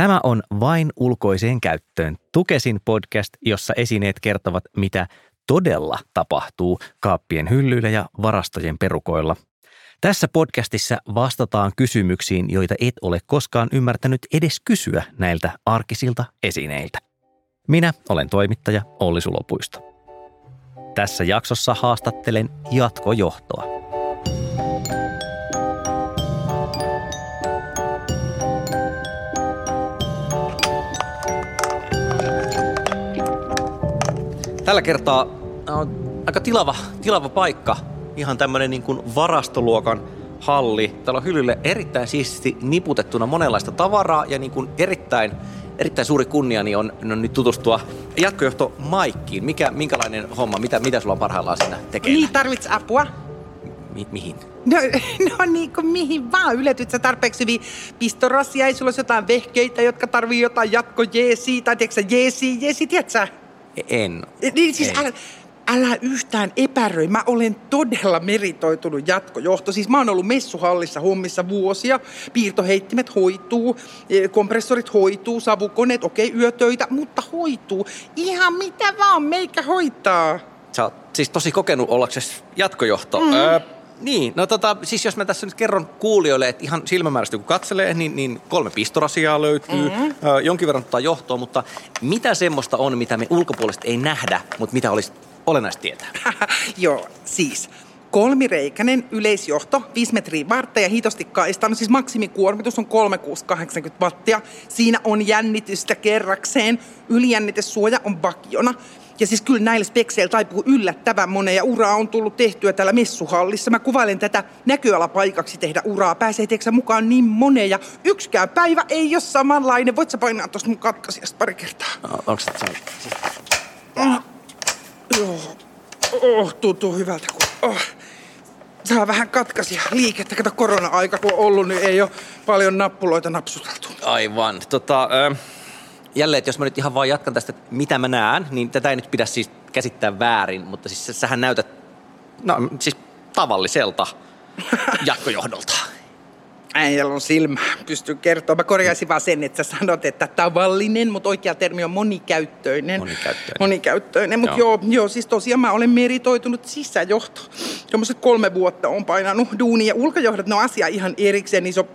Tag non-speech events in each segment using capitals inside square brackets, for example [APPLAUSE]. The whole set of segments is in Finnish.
Tämä on vain ulkoiseen käyttöön Tukesin podcast, jossa esineet kertovat, mitä todella tapahtuu kaappien hyllyillä ja varastojen perukoilla. Tässä podcastissa vastataan kysymyksiin, joita et ole koskaan ymmärtänyt edes kysyä näiltä arkisilta esineiltä. Minä olen toimittaja Olli Sulopuisto. Tässä jaksossa haastattelen jatkojohtoa. Tällä kertaa on aika tilava, tilava paikka. Ihan tämmöinen niin kuin varastoluokan halli. Täällä on hyllylle erittäin siististi niputettuna monenlaista tavaraa ja niin kuin erittäin, erittäin suuri kunniani on, on nyt tutustua jatkojohto Maikkiin. Mikä, minkälainen homma, mitä, mitä sulla on parhaillaan siinä tekeillä? Niin, tarvits apua? Mi- mihin? No, [LAUGHS] no niin kuin mihin vaan. Yletyt sä tarpeeksi hyvin pistorasia, ei sulla olisi jotain vehkeitä, jotka tarvii jotain jatkojeesiä, tai tiedätkö jeesi, jeesi, tiedätkö? En. Niin siis en. älä, älä yhtään epäröi. Mä olen todella meritoitunut jatkojohto. Siis mä oon ollut messuhallissa hommissa vuosia. Piirtoheittimet hoituu, eh, kompressorit hoituu, savukoneet, okei, okay, yötöitä, mutta hoituu. Ihan mitä vaan meikä hoitaa. Sä oot siis tosi kokenut ollaksesi jatkojohto. Mm. Öö, niin, no tota, siis jos mä tässä nyt kerron kuulijoille, että ihan silmämääräisesti kun katselee, niin, niin kolme pistorasiaa löytyy, mm-hmm. ö, jonkin verran tota johtoa, mutta mitä semmoista on, mitä me ulkopuolista ei nähdä, mutta mitä olisi olennaista tietää? [LAUGHS] Joo, siis kolmireikäinen yleisjohto, 5 metriä vartta ja hitosti kaista. No siis maksimikuormitus on 3680 wattia. Siinä on jännitystä kerrakseen. Ylijännitesuoja on vakiona. Ja siis kyllä näillä spekseillä taipuu yllättävän monen ja uraa on tullut tehtyä täällä messuhallissa. Mä kuvailen tätä näköalapaikaksi tehdä uraa. Pääsee teeksä mukaan niin monen ja yksikään päivä ei ole samanlainen. Voit sä painaa tuosta mun katkaisijasta pari kertaa? No, onko se se- Oh, joo. Oh, tuntuu hyvältä, kun... Oh. Saa vähän katkaisia liikettä. Kato korona-aika, kun on ollut, niin ei ole paljon nappuloita napsuteltu. Aivan. Tota, ö, jälleen, että jos mä nyt ihan vaan jatkan tästä, että mitä mä näen, niin tätä ei nyt pidä siis käsittää väärin, mutta siis sä- sähän näytät, no siis tavalliselta [LAUGHS] jatkojohdolta. Äijällä on silmä, pystyy kertomaan. Mä korjaisin vaan sen, että sä sanot, että tavallinen, mutta oikea termi on monikäyttöinen. Monikäyttöinen. Monikäyttöinen, mutta Joo. joo. joo, siis tosiaan mä olen meritoitunut sisäjohto. Tuommoiset kolme vuotta on painanut duunia ja ulkojohdot, ne on asia ihan erikseen, niin se on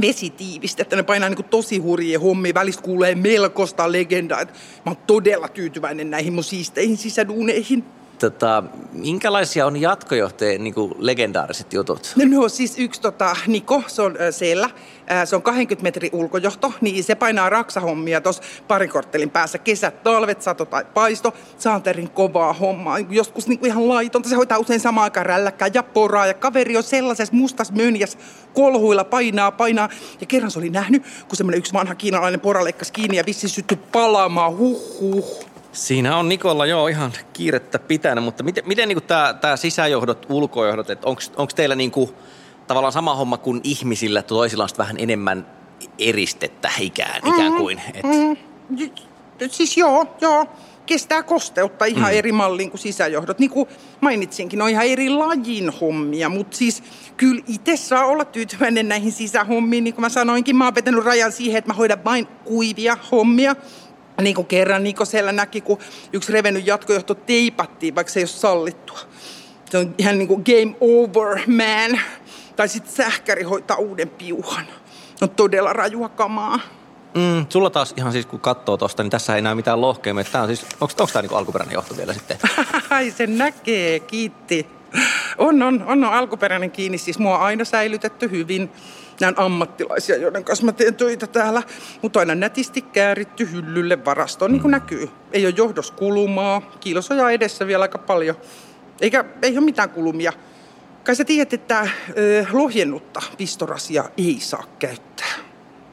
vesitiivistä, että ne painaa niin tosi hurjia hommia. Välistä kuulee melkoista legendaa. Mä oon todella tyytyväinen näihin mun siisteihin sisäduuneihin. Tota, minkälaisia on jatkojohtajien niin legendaariset jutut? No, no siis yksi tota, Niko, se on ö, siellä. Ää, Se on 20 metrin ulkojohto, niin se painaa raksahommia tuossa parin korttelin päässä. Kesät, talvet, sato tai paisto. Saanterin kovaa hommaa. Joskus niinku ihan laitonta. Se hoitaa usein samaan aikaan rälläkkää ja poraa. Ja kaveri on sellaisessa mustas mönjäs kolhuilla painaa, painaa. Ja kerran se oli nähnyt, kun semmoinen yksi vanha kiinalainen pora leikkasi kiinni ja vissi syttyi palaamaan. Huh, huh. Siinä on Nikolla jo ihan kiirettä pitänyt, mutta miten, miten niin tämä tää sisäjohdot, ulkojohdot, että onko teillä niin kuin, tavallaan sama homma kuin ihmisillä, että toisilla on vähän enemmän eristettä ikään, ikään kuin? Et, Mm, j- siis joo, joo. Kestää kosteutta ihan mm. eri malliin kuin sisäjohdot. Niin kuin mainitsinkin, ne on ihan eri lajin hommia, mutta siis kyllä itse saa olla tyytyväinen näihin sisähommiin. Niin kuin mä sanoinkin, mä oon vetänyt rajan siihen, että mä hoidan vain kuivia hommia. Niin kuin kerran Niko siellä näki, kun yksi revennyt jatkojohto teipattiin, vaikka se ei ole sallittua. Se on ihan niin kuin game over, man. Tai sitten sähkäri hoitaa uuden piuhan. On todella rajua kamaa. mm, sulla taas ihan siis kun katsoo tosta, niin tässä ei näy mitään lohkeamia. Tää on siis, onko tämä niinku alkuperäinen johto vielä sitten? [LAUGHS] Ai se näkee, kiitti. On, on, on, on alkuperäinen kiinni. Siis mua on aina säilytetty hyvin. Nämä on ammattilaisia, joiden kanssa mä teen töitä täällä. Mutta aina nätisti kääritty hyllylle varastoon, niin kuin näkyy. Ei ole johdos kulumaa. Kiilosoja edessä vielä aika paljon. Eikä ei ole mitään kulumia. Kai sä tiedät, että ö, lohjennutta pistorasia ei saa käyttää.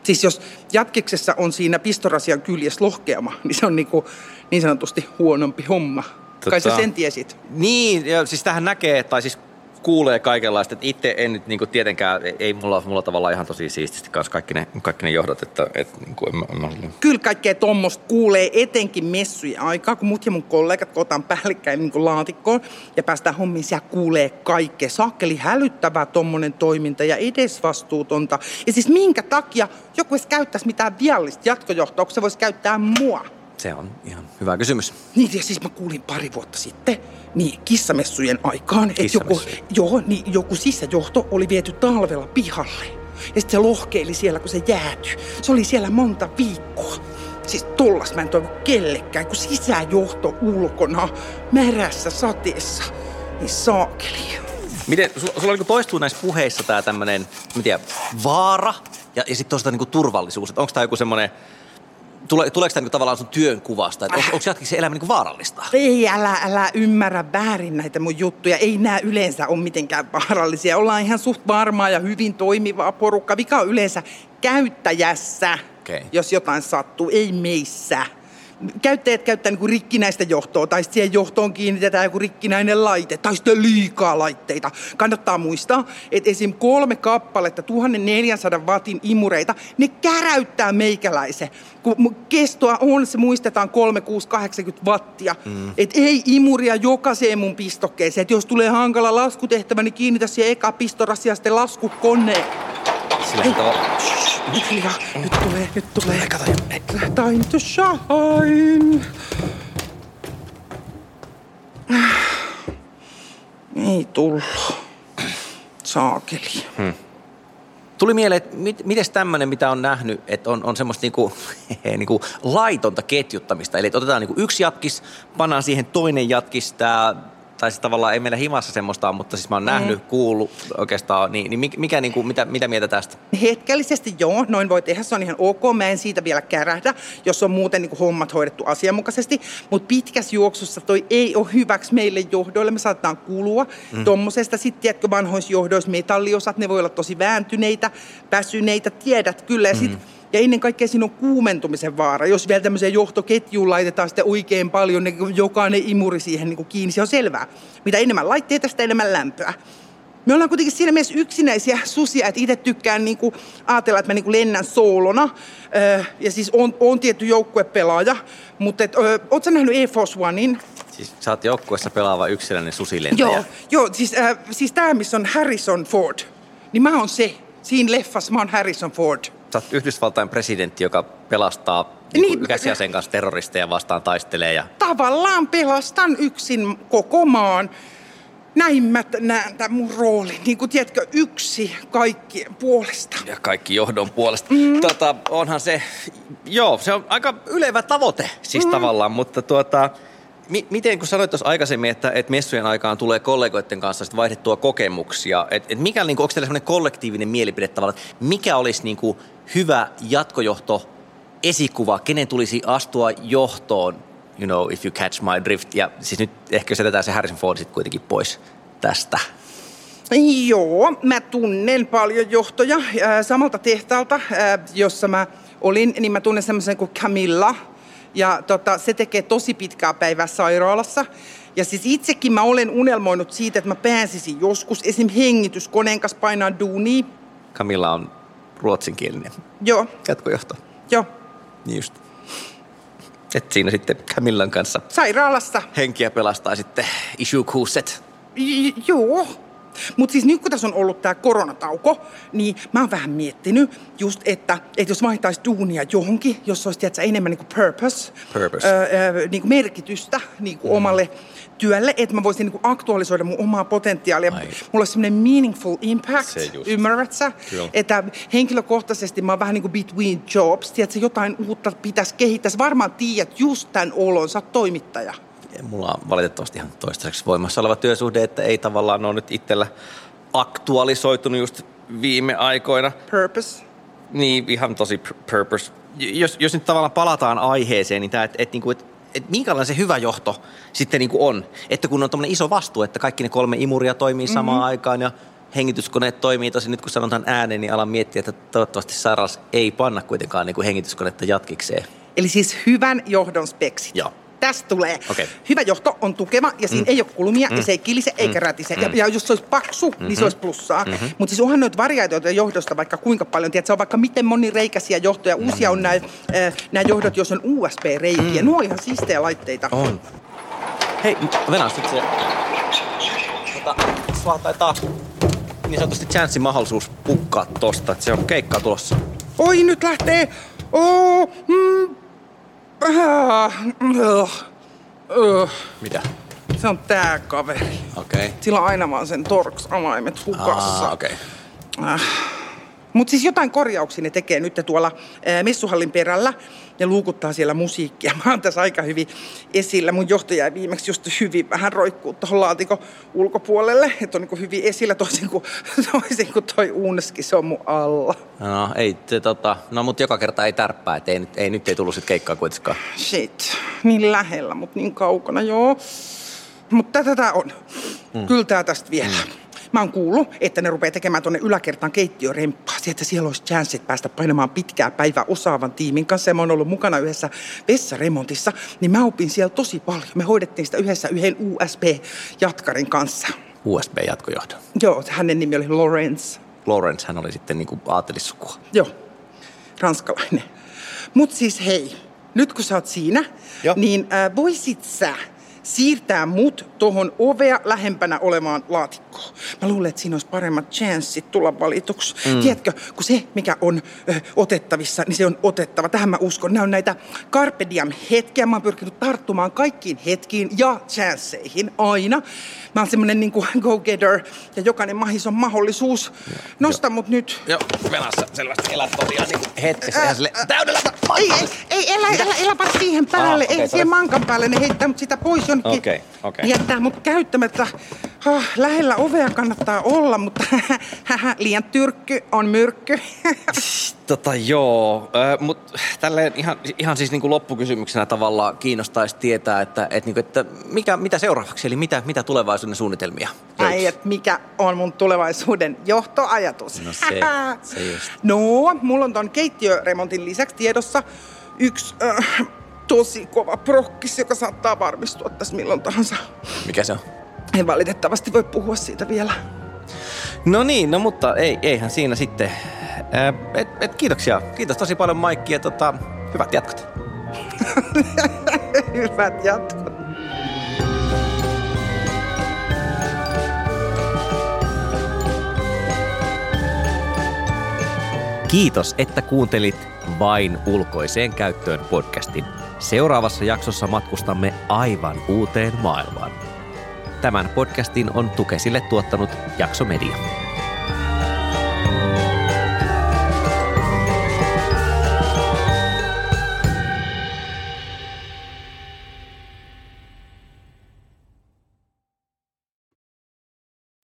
Siis jos jatkeksessa on siinä pistorasian kyljessä lohkeama, [LAUGHS] niin se on niinku niin sanotusti huonompi homma. Kai sä Tota- sen tiesit. niin, ja siis tähän näkee, tai siis kuulee kaikenlaista. Että itse en nyt niin tietenkään, ei mulla, mulla tavallaan ihan tosi siististi kanssa kaikki ne, kaikki ne johdot, että, että niin kuin en, en mä... Kyllä kaikkea tuommoista kuulee etenkin messujen aikaa, kun mut ja mun kollegat kotaan päällekkäin niin laatikkoon ja päästään hommiin, siellä kuulee kaikkea. Sakkeli hälyttävää tuommoinen toiminta ja edesvastuutonta. Ja siis minkä takia joku edes käyttäisi mitään viallista jatkojohtoa, kun se voisi käyttää mua? Se on ihan hyvä kysymys. Niin, ja siis mä kuulin pari vuotta sitten, niin kissamessujen aikaan, että joku, joo, niin joku sisäjohto oli viety talvella pihalle. Ja sitten se lohkeili siellä, kun se jäätyi. Se oli siellä monta viikkoa. Siis tollas mä en toivo kellekään, kun sisäjohto ulkona, märässä sateessa. Niin saakeli. Miten, sulla, sulla niin toistuu näissä puheissa tää tämmönen, mä tiedän, vaara ja, ja sitten toisaalta niin turvallisuus. Onko tämä joku semmoinen Tule, tuleeko tämä niin tavallaan sun työn kuvasta? Onko, onko jatkin se elämä niin vaarallista? Ei, älä, älä ymmärrä väärin näitä mun juttuja. Ei nämä yleensä ole mitenkään vaarallisia. Ollaan ihan suht varmaa ja hyvin toimivaa porukka. Vika on yleensä käyttäjässä, okay. jos jotain sattuu, ei meissä käyttäjät käyttää niin kuin rikkinäistä johtoa, tai siihen johtoon kiinnitetään joku rikkinäinen laite, tai sitten liikaa laitteita. Kannattaa muistaa, että esim. kolme kappaletta 1400 watin imureita, ne käräyttää meikäläisen. Kun kestoa on, se muistetaan 3680 wattia. Mm. Et ei imuria jokaiseen mun pistokkeeseen. Et jos tulee hankala laskutehtävä, niin kiinnitä siihen eka pistorasia sitten laskukoneen. Sillä Hei. Nyt hiljaa. Nyt tulee, nyt tulee. Kato. Time to shine. Ei tullut. Saakeli. Hmm. Tuli mieleen, että mit, miten tämmöinen, mitä on nähnyt, että on, on semmoista niinku, [LAUGHS] niinku laitonta ketjuttamista. Eli otetaan niinku yksi jatkis, pannaan siihen toinen jatkis, tämä tai siis tavallaan ei meillä himassa semmoista mutta siis mä oon nähnyt, kuullut oikeastaan, niin, niin mikä, niin kuin, mitä, mitä mieltä tästä? Hetkellisesti joo, noin voi tehdä, se on ihan ok, mä en siitä vielä kärähdä, jos on muuten niin kuin hommat hoidettu asianmukaisesti, mutta pitkässä juoksussa toi ei ole hyväksi meille johdoille, me saatetaan kulua mm. tuommoisesta, sitten tiedätkö vanhoissa johdoissa metalliosat, ne voi olla tosi vääntyneitä, väsyneitä, tiedät kyllä, ja mm. Ja ennen kaikkea siinä on kuumentumisen vaara. Jos vielä tämmöiseen johtoketjuun laitetaan sitten oikein paljon, niin jokainen imuri siihen niin kuin kiinni, se on selvää. Mitä enemmän laitteita, sitä enemmän lämpöä. Me ollaan kuitenkin siinä mielessä yksinäisiä susia, että itse tykkään niin kuin, ajatella, että mä niin kuin lennän soolona. Öö, ja siis on, on tietty joukkuepelaaja, mutta et, öö, ootko nähnyt Air Force Onein? Siis sä oot joukkueessa pelaava yksilöinen susilentäjä. Joo, joo siis, äh, siis tämä, missä on Harrison Ford, niin mä oon se. Siinä leffassa mä oon Harrison Ford sä oot Yhdysvaltain presidentti, joka pelastaa niin, niin, käsiaseen kanssa terroristeja vastaan taistelee. Ja... Tavallaan pelastan yksin koko maan. Näin mä näen tämän mun roolin, niin kuin tiedätkö, yksi kaikkien puolesta. Ja kaikki johdon puolesta. Mm. Tota, onhan se, joo, se on aika ylevä tavoite siis mm. tavallaan, mutta tuota, miten, kun sanoit tuossa aikaisemmin, että, että messujen aikaan tulee kollegoiden kanssa sit vaihdettua kokemuksia, että, että mikä, niin kuin, onko teillä sellainen kollektiivinen mielipide tavallaan, että mikä olisi niin kuin, hyvä jatkojohto esikuva, kenen tulisi astua johtoon, you know, if you catch my drift. Ja siis nyt ehkä jos jätetään se Harrison Ford sitten kuitenkin pois tästä. Joo, mä tunnen paljon johtoja samalta tehtaalta, jossa mä olin, niin mä tunnen semmoisen kuin Camilla. Ja tota, se tekee tosi pitkää päivää sairaalassa. Ja siis itsekin mä olen unelmoinut siitä, että mä pääsisin joskus esim. hengityskoneen kanssa painaa duunia. Camilla on ruotsinkielinen Joo. jatkojohto. Joo. Niin just. Et siinä sitten Camillan kanssa. Sairaalassa. Henkiä pelastaa sitten Issue Kuuset. J- joo. Mutta siis nyt kun tässä on ollut tämä koronatauko, niin mä oon vähän miettinyt just, että, että jos vaihtaisi duunia johonkin, jos olisi tiedätkö, enemmän niin kuin purpose, purpose. Öö, niin kuin merkitystä niin kuin mm. omalle työlle, että mä voisin niin aktualisoida mun omaa potentiaalia. Ai. Mulla olisi semmoinen meaningful impact, ymmärrät sä? Että henkilökohtaisesti mä oon vähän niin kuin between jobs, tiedätkö, jotain uutta pitäisi kehittää. Sä varmaan tiedät just tämän olon, sä oot toimittaja. Mulla on valitettavasti ihan toistaiseksi voimassa oleva työsuhde, että ei tavallaan ole nyt itsellä aktualisoitunut just viime aikoina. Purpose? Niin, ihan tosi purpose. Jos, jos nyt tavallaan palataan aiheeseen, niin tämä, että et, niinku, et että minkälainen se hyvä johto sitten niin kuin on. Että kun on tämmöinen iso vastuu, että kaikki ne kolme imuria toimii samaan mm-hmm. aikaan ja hengityskoneet toimii tosi nyt kun sanotaan ääneen, niin alan miettiä, että toivottavasti sairaus ei panna kuitenkaan niin kuin hengityskonetta jatkikseen. Eli siis hyvän johdon speksit. Joo. Tästä tulee. Okei. Hyvä johto on tukeva ja siinä mm. ei ole kulmia mm. ja se ei kilise eikä Mm. rätise. Ja, ja jos se olisi paksu, mm-hmm. niin se olisi plussaa. Mm-hmm. Mutta siis onhan noita variaatioita johdosta vaikka kuinka paljon. Tiedät, se on vaikka miten monireikäisiä johtoja. Uusia on nämä, äh, nämä johdot, jos on USB-reikiä. Mm. Nuo on ihan siistejä laitteita. On. Hei, Venäjä, nyt se... Tota, sulla taitaa niin sanotusti chanssi mahdollisuus pukkaa tosta, että se on keikkaa tulossa. Oi, nyt lähtee. Oh, mm. Mitä? Se on tää kaveri. Okei. Sillä on aina vaan sen Torx-avaimet hukassa. Ah, okei. Äh. Mutta siis jotain korjauksia ne tekee nyt tuolla äh, messuhallin perällä. Ne luukuttaa siellä musiikkia. [LAUGHS] Mä oon tässä aika hyvin esillä. Mun johtaja viimeksi just hyvin vähän roikkuu tuohon laatikon ulkopuolelle. Että on niin hyvin esillä toisin kuin, [LAUGHS] toisin kuin toi uunski, se on mun alla. No, ei, se, tota, no mutta joka kerta ei tärppää, että ei, nyt- ei, nyt ei tullut sit keikkaa kuitenkaan. Shit, niin lähellä, mutta niin kaukana, joo. Mutta tätä tää on. Mm. Kyllä tää tästä vielä. Mm. Mä oon kuullut, että ne rupeaa tekemään tuonne yläkertaan keittiöremppaa, että siellä olisi chanssit päästä painamaan pitkää päivää osaavan tiimin kanssa. Ja mä oon ollut mukana yhdessä vessaremontissa, niin mä opin siellä tosi paljon. Me hoidettiin sitä yhdessä yhden USB-jatkarin kanssa. USB-jatkojohto. Joo, hänen nimi oli Lawrence. Lawrence, hän oli sitten niinku aatelissukua. Joo, ranskalainen. Mut siis hei, nyt kun sä oot siinä, Joo. niin äh, voisit sä siirtää mut tuohon ovea lähempänä olevaan laatikkoon. Mä luulen, että siinä olisi paremmat chanssit tulla valituksi. Mm. Tiedätkö, kun se, mikä on ö, otettavissa, niin se on otettava. Tähän mä uskon. Nämä on näitä Carpe Diem hetkiä. Mä oon pyrkinyt tarttumaan kaikkiin hetkiin ja chansseihin aina. Mä oon semmonen niin kuin go-getter ja jokainen mahis on mahdollisuus. Nosta mut nyt. Joo, Venäjässä selvästi elät tosiaan niinku hetkessä ihan sille täydellä. Ei, ei, ei elä, elä, elä vaan siihen päälle, Ah, okei, ei siihen mankan päälle, ne heittää mut sitä pois jonnekin. Okei, okei. Jättää mut käyttämättä. Oh, lähellä ovea kannattaa olla, mutta [LAUGHS] liian tyrkky on myrkky. [LAUGHS] Tota joo, äh, mutta tälleen ihan, ihan siis niinku loppukysymyksenä tavallaan kiinnostaisi tietää, että, et niinku, että mikä, mitä seuraavaksi, eli mitä, mitä tulevaisuuden suunnitelmia Ai, löytyy? et mikä on mun tulevaisuuden johtoajatus? No se- [LAUGHS] se just. No, mulla on ton keittiöremontin lisäksi tiedossa yksi äh, tosi kova prokkis, joka saattaa varmistua tässä milloin tahansa. Mikä se on? En valitettavasti voi puhua siitä vielä. No niin, no mutta ei, eihän siinä sitten. Äh, et, et, kiitoksia. Kiitos tosi paljon Maikki ja tota, hyvät jatkot. [LAUGHS] Hyvät jatkot. Kiitos, että kuuntelit vain ulkoiseen käyttöön podcastin. Seuraavassa jaksossa matkustamme aivan uuteen maailmaan. Tämän podcastin on Tukesille tuottanut Jakso Media.